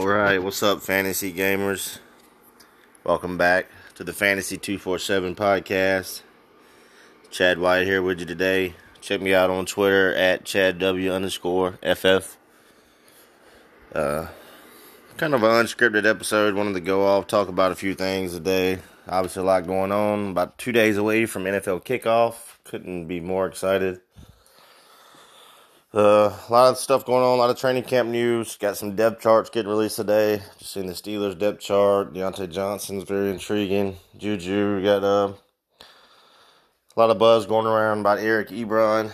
All right, what's up, fantasy gamers? Welcome back to the Fantasy 247 podcast. Chad White here with you today. Check me out on Twitter at ChadW underscore FF. Uh, kind of an unscripted episode. Wanted to go off, talk about a few things today. Obviously, a lot going on. About two days away from NFL kickoff. Couldn't be more excited. Uh, a lot of stuff going on, a lot of training camp news. Got some depth charts getting released today. Just seen the Steelers depth chart. Diontae Johnson's very intriguing. Juju got uh, a lot of buzz going around about Eric Ebron.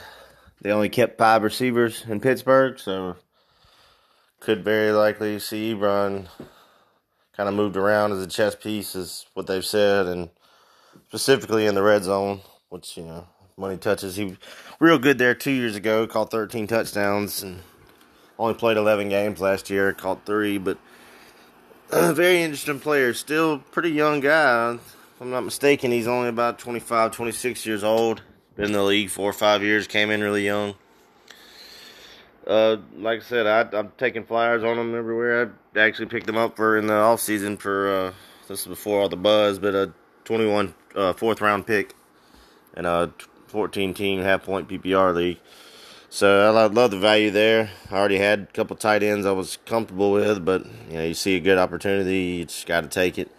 They only kept five receivers in Pittsburgh, so could very likely see Ebron kind of moved around as a chess piece, is what they've said, and specifically in the red zone, which you know money touches. He real good there two years ago. Caught 13 touchdowns and only played 11 games last year. Caught three, but a very interesting player. Still pretty young guy. If I'm not mistaken, he's only about 25, 26 years old. Been in the league four or five years. Came in really young. Uh, like I said, I, I'm taking flyers on him everywhere. I actually picked him up for in the off season for uh, this is before all the buzz, but a 21 uh, fourth round pick and a 14 team half point PPR league. So I love the value there. I already had a couple tight ends I was comfortable with, but you know you see a good opportunity, you just got to take it.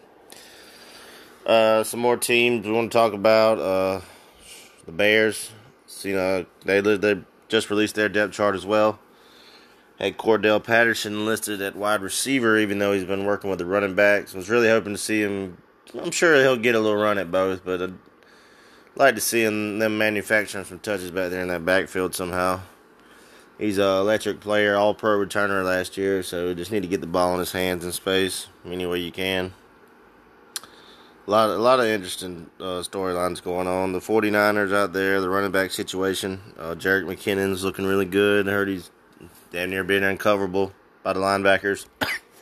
Uh, some more teams we want to talk about. Uh, the Bears. So, you know they they just released their depth chart as well. Had Cordarrelle Patterson listed at wide receiver, even though he's been working with the running backs. Was really hoping to see him. I'm sure he'll get a little run at both, but uh, like to see him, them manufacturing some touches back there in that backfield somehow. He's an electric player, all pro returner last year, so just need to get the ball in his hands in space any way you can. A lot, a lot of interesting uh, storylines going on. The 49ers out there, the running back situation. Uh, Jerick McKinnon's looking really good. I heard he's damn near being uncoverable by the linebackers.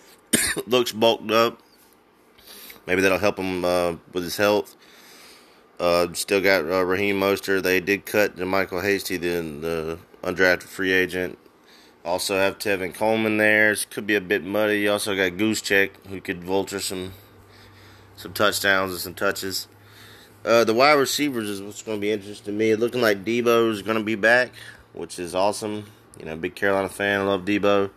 Looks bulked up. Maybe that'll help him uh, with his health. Uh, still got uh, Raheem Mostert. They did cut Michael Hasty, the, the undrafted free agent. Also have Tevin Coleman there. It could be a bit muddy. You also got Juszczyk, who could vulture some some touchdowns and some touches. Uh, the wide receivers is what's going to be interesting to me. Looking like Deebo is going to be back, which is awesome. You know, big Carolina fan. I love Deebo.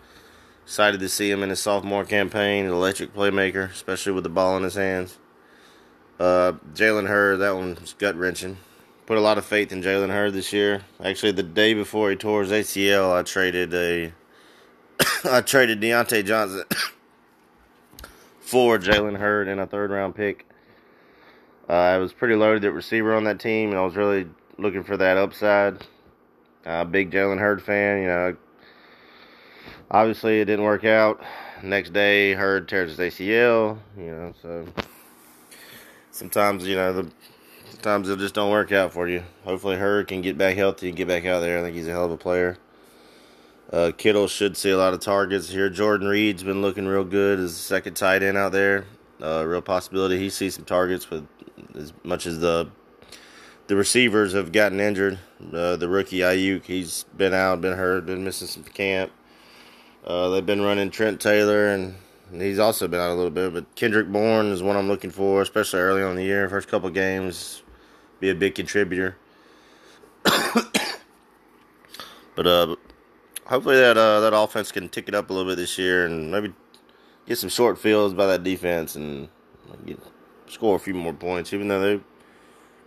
Excited to see him in his sophomore campaign. An electric playmaker, especially with the ball in his hands. Uh, Jalen Hurd, that one's gut wrenching. Put a lot of faith in Jalen Hurd this year. Actually, the day before he tore his ACL, I traded a, I traded Diontae Johnson for Jalen Hurd and a third round pick. Uh, I was pretty loaded at receiver on that team, and I was really looking for that upside. Uh, big Jalen Hurd fan, you know. Obviously, it didn't work out. Next day, Hurd tears his ACL, you know, so sometimes you know the sometimes it just don't work out for you. Hopefully, Hurd can get back healthy and get back out there. I think he's a hell of a player. Uh, Kittle should see a lot of targets here. Jordan Reed's been looking real good as second tight end out there. Uh, real possibility he sees some targets with as much as the the receivers have gotten injured. Uh, the rookie Aiyuk, he's been out, been hurt, been missing some camp. Uh, they've been running Trent Taylor and He's also been out a little bit, but Kendrick Bourne is one I'm looking for, especially early on the year. First couple games, be a big contributor. but uh, hopefully that uh, that offense can tick it up a little bit this year and maybe get some short fields by that defense and get, score a few more points, even though they're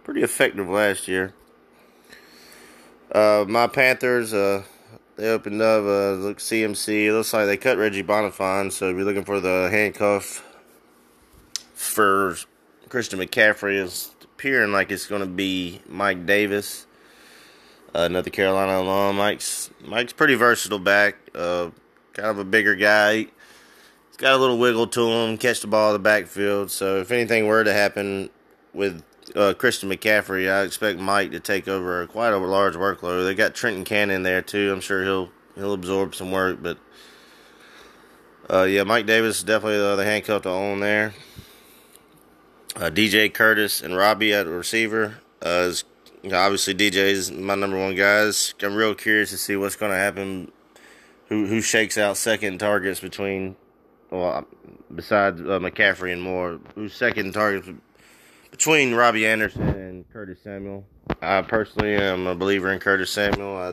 pretty effective last year. Uh, my Panthers, uh, they opened up uh, look CMC. Looks like they cut Reggie Bonnafon, so we're looking for the handcuff for Christian McCaffrey. It's appearing like it's going to be Mike Davis, uh, another Carolina alum. Mike's Mike's pretty versatile back, uh, kind of a bigger guy. He's got a little wiggle to him, catch the ball in the backfield. So if anything were to happen with uh, Christian McCaffrey, I expect Mike to take over quite a large workload. They got Trenton Cannon there too. I'm sure he'll he'll absorb some work, but uh, yeah, Mike Davis is definitely the, handcuff to own there. Uh, DJ Curtis and Robbie at receiver. Uh, is, obviously, DJ is my number one guys. I'm real curious to see what's going to happen. Who who shakes out second targets between well, besides uh, McCaffrey and Moore, who's second targets between Robbie Anderson and Curtis Samuel. I personally am a believer in Curtis Samuel. I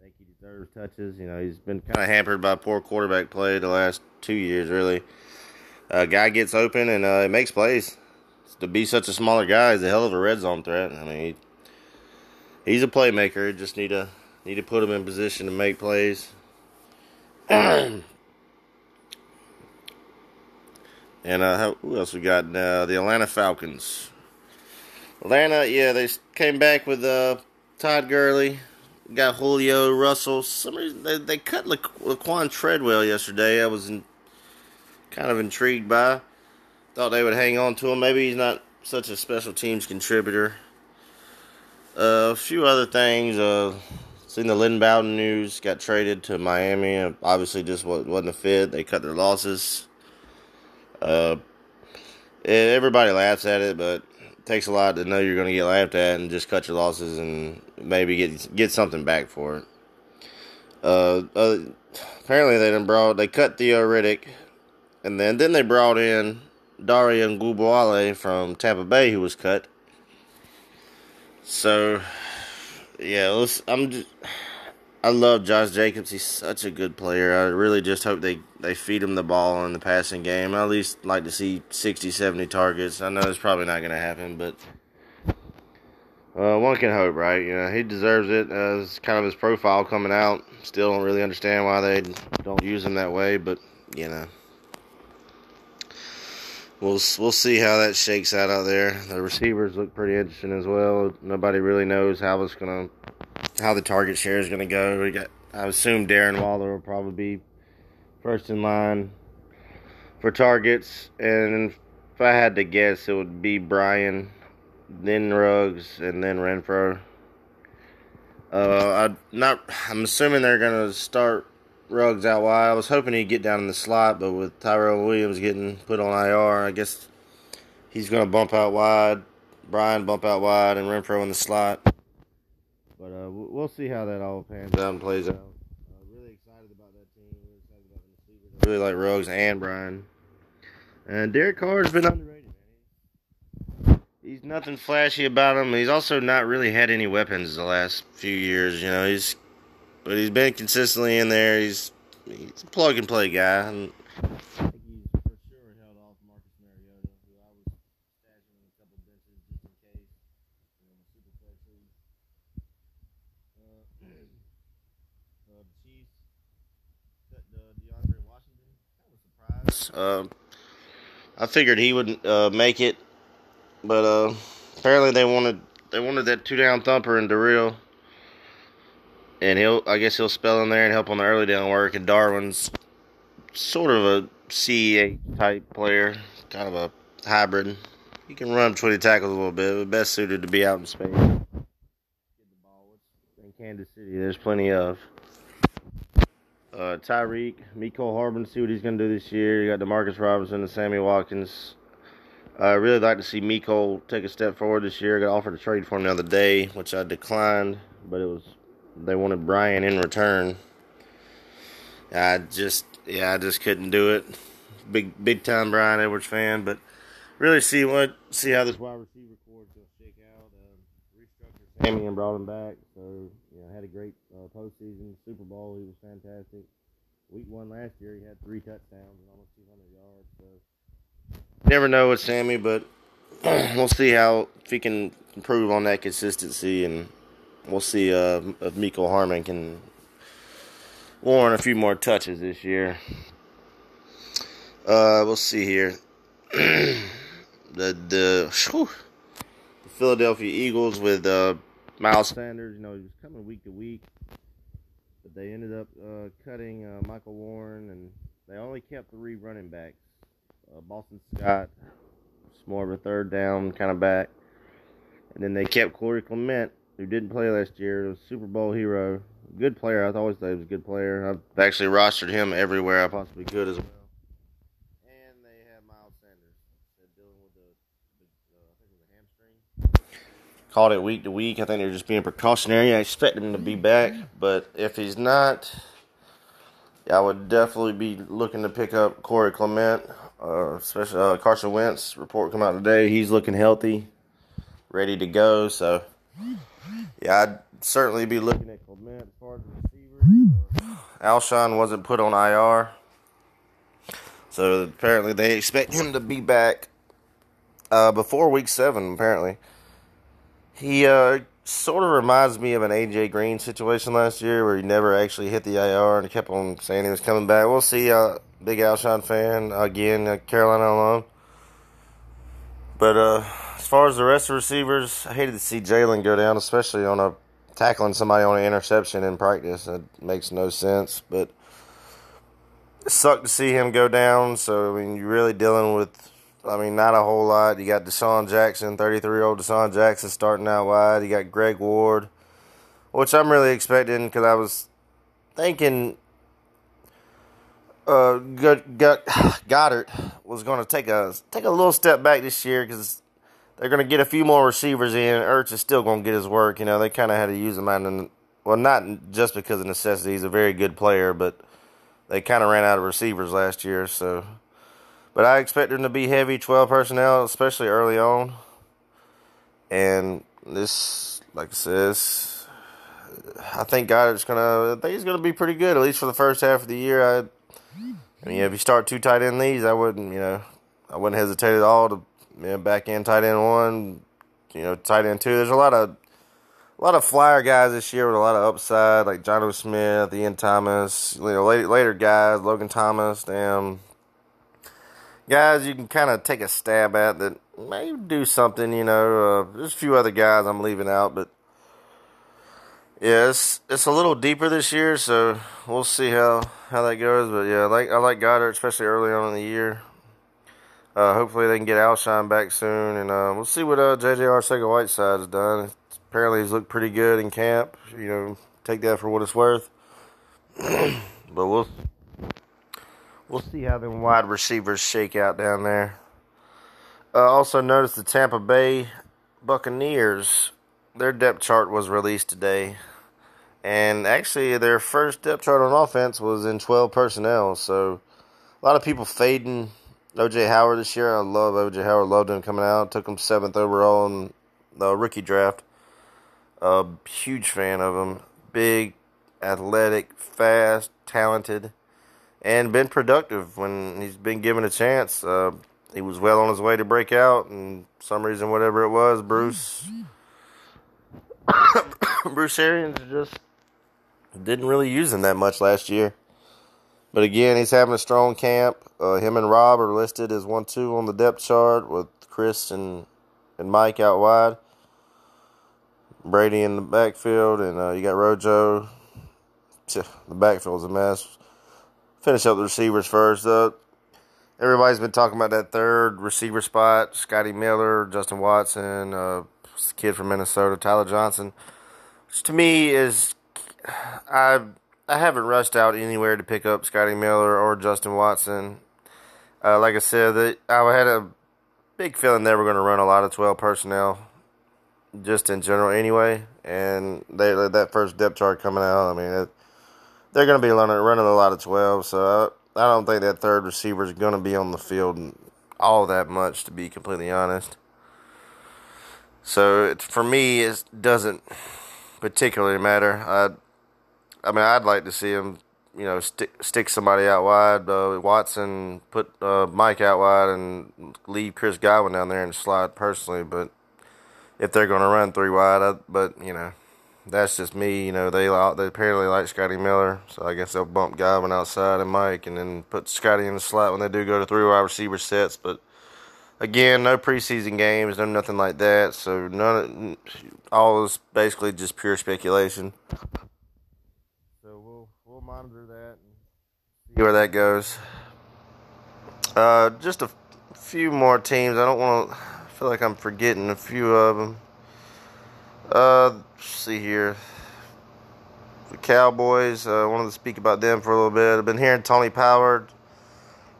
think he deserves touches. You know, he's been kind of hampered by poor quarterback play the last two years, really. A guy gets open and uh, makes plays. To be such a smaller guy is a hell of a red zone threat. I mean, he, he's a playmaker. Just need to need to put him in position to make plays. and uh, who else we got? Uh, the Atlanta Falcons. Atlanta, yeah, they came back with uh, Todd Gurley, got Julio Russell. Some reason they, they cut La- Laquan Treadwell yesterday. I was in, kind of intrigued by. Thought they would hang on to him. Maybe he's not such a special teams contributor. Uh, a few other things. Uh, seen the Lynn Bowden news. Got traded to Miami. Obviously, just wasn't a fit. They cut their losses. Uh, everybody laughs at it, but takes a lot to know you're going to get laughed at and just cut your losses and maybe get get something back for it. Uh, uh, apparently they done brought they cut Theo Riddick, and then then they brought in Dare Ogunbowale from Tampa Bay who was cut. So, yeah, I'm just I love Josh Jacobs. He's such a good player. I really just hope they, they feed him the ball in the passing game. I at least like to see 60, 70 targets. I know it's probably not going to happen, but uh, one can hope, right? You know, he deserves it. Uh, it's kind of his profile coming out. Still don't really understand why they don't use him that way, but, you know. We'll, we'll see how that shakes out out there. The receivers look pretty interesting as well. Nobody really knows how it's to how the target share is going to go. We got, I assume Darren Waller will probably be first in line for targets, and if I had to guess, it would be Bryan, then Ruggs, and then Renfrow. Uh, I not. I'm assuming they're gonna start Ruggs out wide. I was hoping he'd get down in the slot, but with Tyrell Williams getting put on IR, I guess he's gonna bump out wide. Bryan bump out wide, and Renfrow in the slot. But uh, we'll see how that all pans out and plays out. Uh, really excited about that team. Really excited about the receivers. I really like Ruggs and Bryan. And Derek Carr's been underrated. He's nothing flashy about him. He's also not really had any weapons the last few years. You know, he's but he's been consistently in there. He's he's a plug and play guy. And Uh, I figured he would uh, make it, but uh, apparently they wanted they wanted that two down thumper in Darrel, and he'll I guess he'll spell in there and help on the early down work. And Darwin's sort of a CEA type player, kind of a hybrid. He can run between tackles a little bit, but best suited to be out in space. In Kansas City, there's plenty of uh, Tyreek, Mecole Hardman, see what he's going to do this year. You got Demarcus Robinson and Sammy Watkins. I uh, really like to see Mecole take a step forward this year. I got offered a trade for him the other day, which I declined, but it was they wanted Bryan in return. I just yeah, I just couldn't do it. Big big time Bryan Edwards fan, but really see what see how this wide receiver corps is going to shake out. Uh, restructured Sammy and brought him back, so had a great uh, postseason. Super Bowl, he was fantastic. Week one last year, he had three touchdowns and almost 200 yards. So never know with Sammy, but we'll see how if he can improve on that consistency, and we'll see uh, if Mecole Hardman can warrant a few more touches this year. Uh, we'll see here. the the, whew, the Philadelphia Eagles with uh, Miles Sanders, you know, he was coming week to week, but they ended up uh, cutting uh, Michael Warren, and they only kept three running backs. Uh, Boston Scott, more of a third down kind of back, and then they kept Corey Clement, who didn't play last year, was Super Bowl hero, good player. I always thought he was a good player. I've actually rostered him everywhere I possibly could as well. Called it week to week. I think they're just being precautionary. I expect him to be back, but if he's not, I would definitely be looking to pick up Corey Clement, uh, especially uh, Carson Wentz. Report come out today. He's looking healthy, ready to go. So, yeah, I'd certainly be looking at Clement as far as the receivers. Uh, Alshon wasn't put on IR. So apparently they expect him to be back uh, before week seven, apparently. He uh, sort of reminds me of an AJ Green situation last year where he never actually hit the IR and kept on saying he was coming back. We'll see. Uh, big Alshon fan again, uh, Carolina alone. But uh, as far as the rest of the receivers, I hated to see Jalen go down, especially on a tackling somebody on an interception in practice. It makes no sense. But it sucked to see him go down. So I mean, you're really dealing with I mean, not a whole lot. You got DeSean Jackson, 33 year old DeSean Jackson starting out wide. You got Greg Ward, which I'm really expecting because I was thinking uh, Goedert was going to take a take a little step back this year because they're going to get a few more receivers in. Ertz is still going to get his work. You know, they kind of had to use him out in, well, not just because of necessity. He's a very good player, but they kind of ran out of receivers last year, so but I expect them to be heavy 12 personnel, especially early on. And this, like I says, I think Goedert's gonna. I think he's gonna be pretty good at least for the first half of the year. I, I mean, if you start two tight end these, I wouldn't, you know, I wouldn't hesitate at all to you know, back in tight end one, you know, tight end two. There's a lot of a lot of flyer guys this year with a lot of upside, like Jonnu Smith, Ian Thomas, you know, later, later guys, Logan Thomas, damn, guys you can kind of take a stab at that may do something, you know. Uh, there's a few other guys I'm leaving out, but yeah, it's, it's a little deeper this year, so we'll see how, how that goes. But yeah, I like I like Goedert, especially early on in the year. Uh, hopefully they can get Alshon back soon, and uh, we'll see what uh, J.J. Arcega-Whiteside's done. Apparently he's looked pretty good in camp. You know, take that for what it's worth. but we'll we'll see how them wide receivers shake out down there. Uh, also, notice the Tampa Bay Buccaneers. Their depth chart was released today, and actually, their first depth chart on offense was in 12 personnel. So, a lot of people fading OJ Howard this year. I love OJ Howard. Loved him coming out. Took him seventh overall in the rookie draft. A uh, huge fan of him. Big, athletic, fast, talented and been productive when he's been given a chance. Uh, he was well on his way to break out, and some reason, whatever it was, Bruce Bruce Arians just didn't really use him that much last year. But again, he's having a strong camp. Uh, him and Rob are listed as one two on the depth chart with Chris and and Mike out wide. Brady in the backfield, and uh, you got Rojo. The backfield's a mess finish up the receivers first. Uh, everybody's been talking about that third receiver spot: Scotty Miller, Justin Watson, uh, kid from Minnesota, Tyler Johnson. Which to me is, I I haven't rushed out anywhere to pick up Scotty Miller or Justin Watson. Uh, like I said, that I had a big feeling they were going to run a lot of twelve personnel, just in general anyway. And they that first depth chart coming out, I mean. It, they're going to be running, running a lot of 12, so I, I don't think that third receiver is going to be on the field all that much, to be completely honest. So it, for me, it doesn't particularly matter. I, I mean, I'd like to see him, you know, stick stick somebody out wide. Uh, Watson put uh, Mike out wide and leave Chris Godwin down there and slide personally. But if they're going to run three wide, I, but you know, that's just me. You know, they they apparently like Scotty Miller, so I guess they'll bump Godwin outside and Mike, and then put Scotty in the slot when they do go to three wide receiver sets. But again, no preseason games, no nothing like that. So none, of, all is basically just pure speculation. So we'll we'll monitor that and see where that goes. Uh, just a few more teams. I don't want to. feel like I'm forgetting a few of them. Uh, see here. The Cowboys, uh, wanted to speak about them for a little bit. I've been hearing Tony Pollard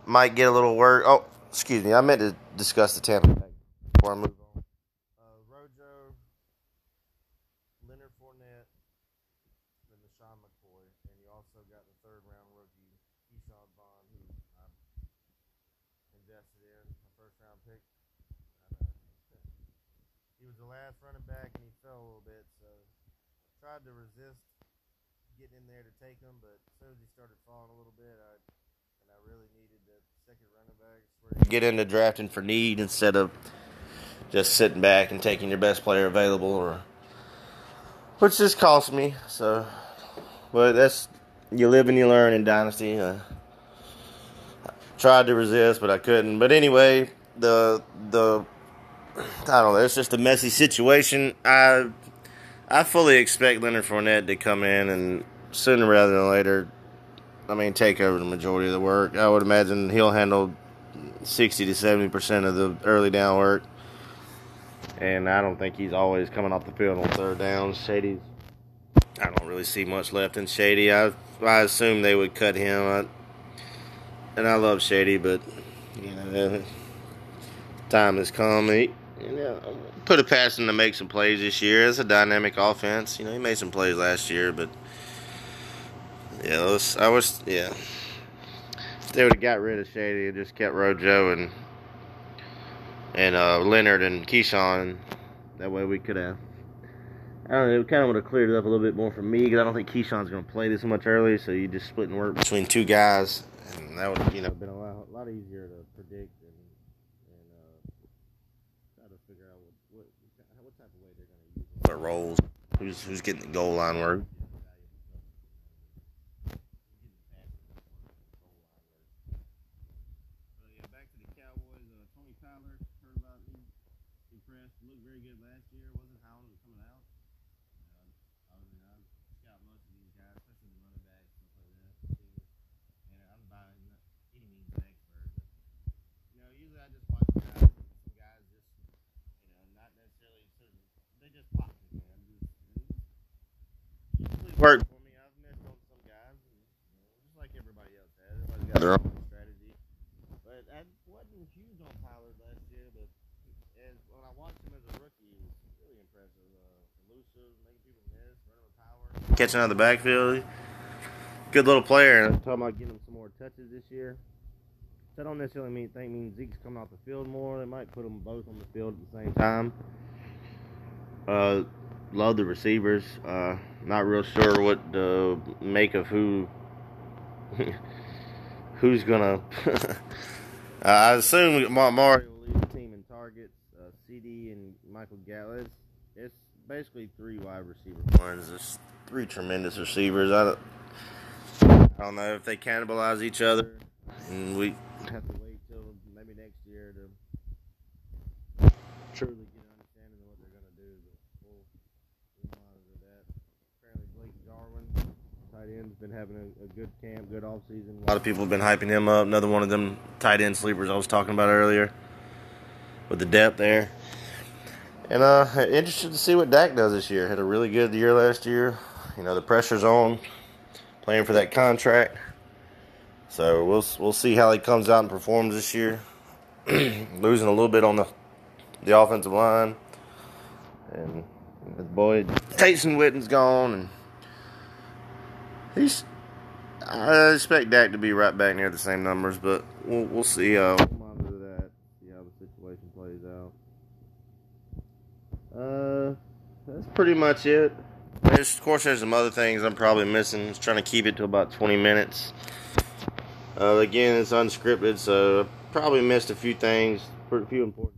might get a little work. Oh, excuse me. I meant to discuss the Tampa Bay before I on. Uh, Rojo, Leonard Fournette, and LeSean McCoy. And you also got the third round rookie, Ke'Shawn Vaughn, who I invested in, my first round pick. And, uh, last running back, and he fell a little bit, so tried to resist getting in there to take him, but as soon as he started falling a little bit, I and I really needed the second running back. Get into drafting for need instead of just sitting back and taking your best player available, or which just cost me. So, but that's you live and you learn in dynasty. Uh, tried to resist, but I couldn't. But anyway, the the I don't know. It's just a messy situation. I I fully expect Leonard Fournette to come in and sooner rather than later. I mean, take over the majority of the work. I would imagine he'll handle sixty to seventy percent of the early down work and I don't think he's always coming off the field on third down. Shady's, I don't really see much left in Shady. I I assume they would cut him, I, and I love Shady, but you know, time has come. He, you know, put a pass in to make some plays this year. It's a dynamic offense. You know, he made some plays last year, but yeah, was, I was yeah. They would have got rid of Shady and just kept Rojo and and uh, Leonard and Ke'Shawn. That way we could have. I don't know. It kind of would have cleared it up a little bit more for me because I don't think Ke'Shawn's going to play this much early. So you just splitting work between two guys, and that would you know been a lot, a lot easier to predict and and uh, try to figure out what what, what type of way they're to roles, who's who's getting the goal line work. looked very good last year. Wasn't Howland coming out? Uh, I mean, I scout most of these guys, especially the running backs, stuff like that. And I'm by not any means an expert, but you know, usually I just watch guys. Some guys just, you know, not necessarily certain. They just pop me, man. Just, usually for me. I've missed on some guys, and, you know, just like everybody else has. Everybody's got their own strategy. But I wasn't huge on Pollard last year, but as when I watched him as a rookie, he was really impressive. Uh, elusive, making people miss, running with power, catching out of the backfield. Good little player. I'm talking about getting him some more touches this year. That don't necessarily mean think mean Zeke's coming off the field more. They might put them both on the field at the same time. Uh, love the receivers. Uh, not real sure what to make of who who's gonna. uh, I assume Mario will lead the team in targets. CeeDee and Michael Gallup. It's, it's, basically three wide receiver ones. Three tremendous receivers. I don't, I don't know if they cannibalize each other, and we have to wait till maybe next year to truly get an understanding of what they're going to do. But we'll, we'll monitor that. Apparently, Blake Jarwin, tight end's been having a, a good camp, good off season. A lot of people have been hyping him up. Another one of them tight end sleepers I was talking about earlier with the depth there. And uh, interested to see what Dak does this year. Had a really good year last year. You know the pressure's on, playing for that contract. So we'll we'll see how he comes out and performs this year. Losing a little bit on the the offensive line, and his boy Jason Witten's gone, and he's. I expect Dak to be right back near the same numbers, but we'll we'll see. Uh, plays out. Uh, that's pretty much it. There's, of course, there's some other things I'm probably missing. Just trying to keep it to about 20 minutes. Uh, again, it's unscripted, so probably missed a few things, a few important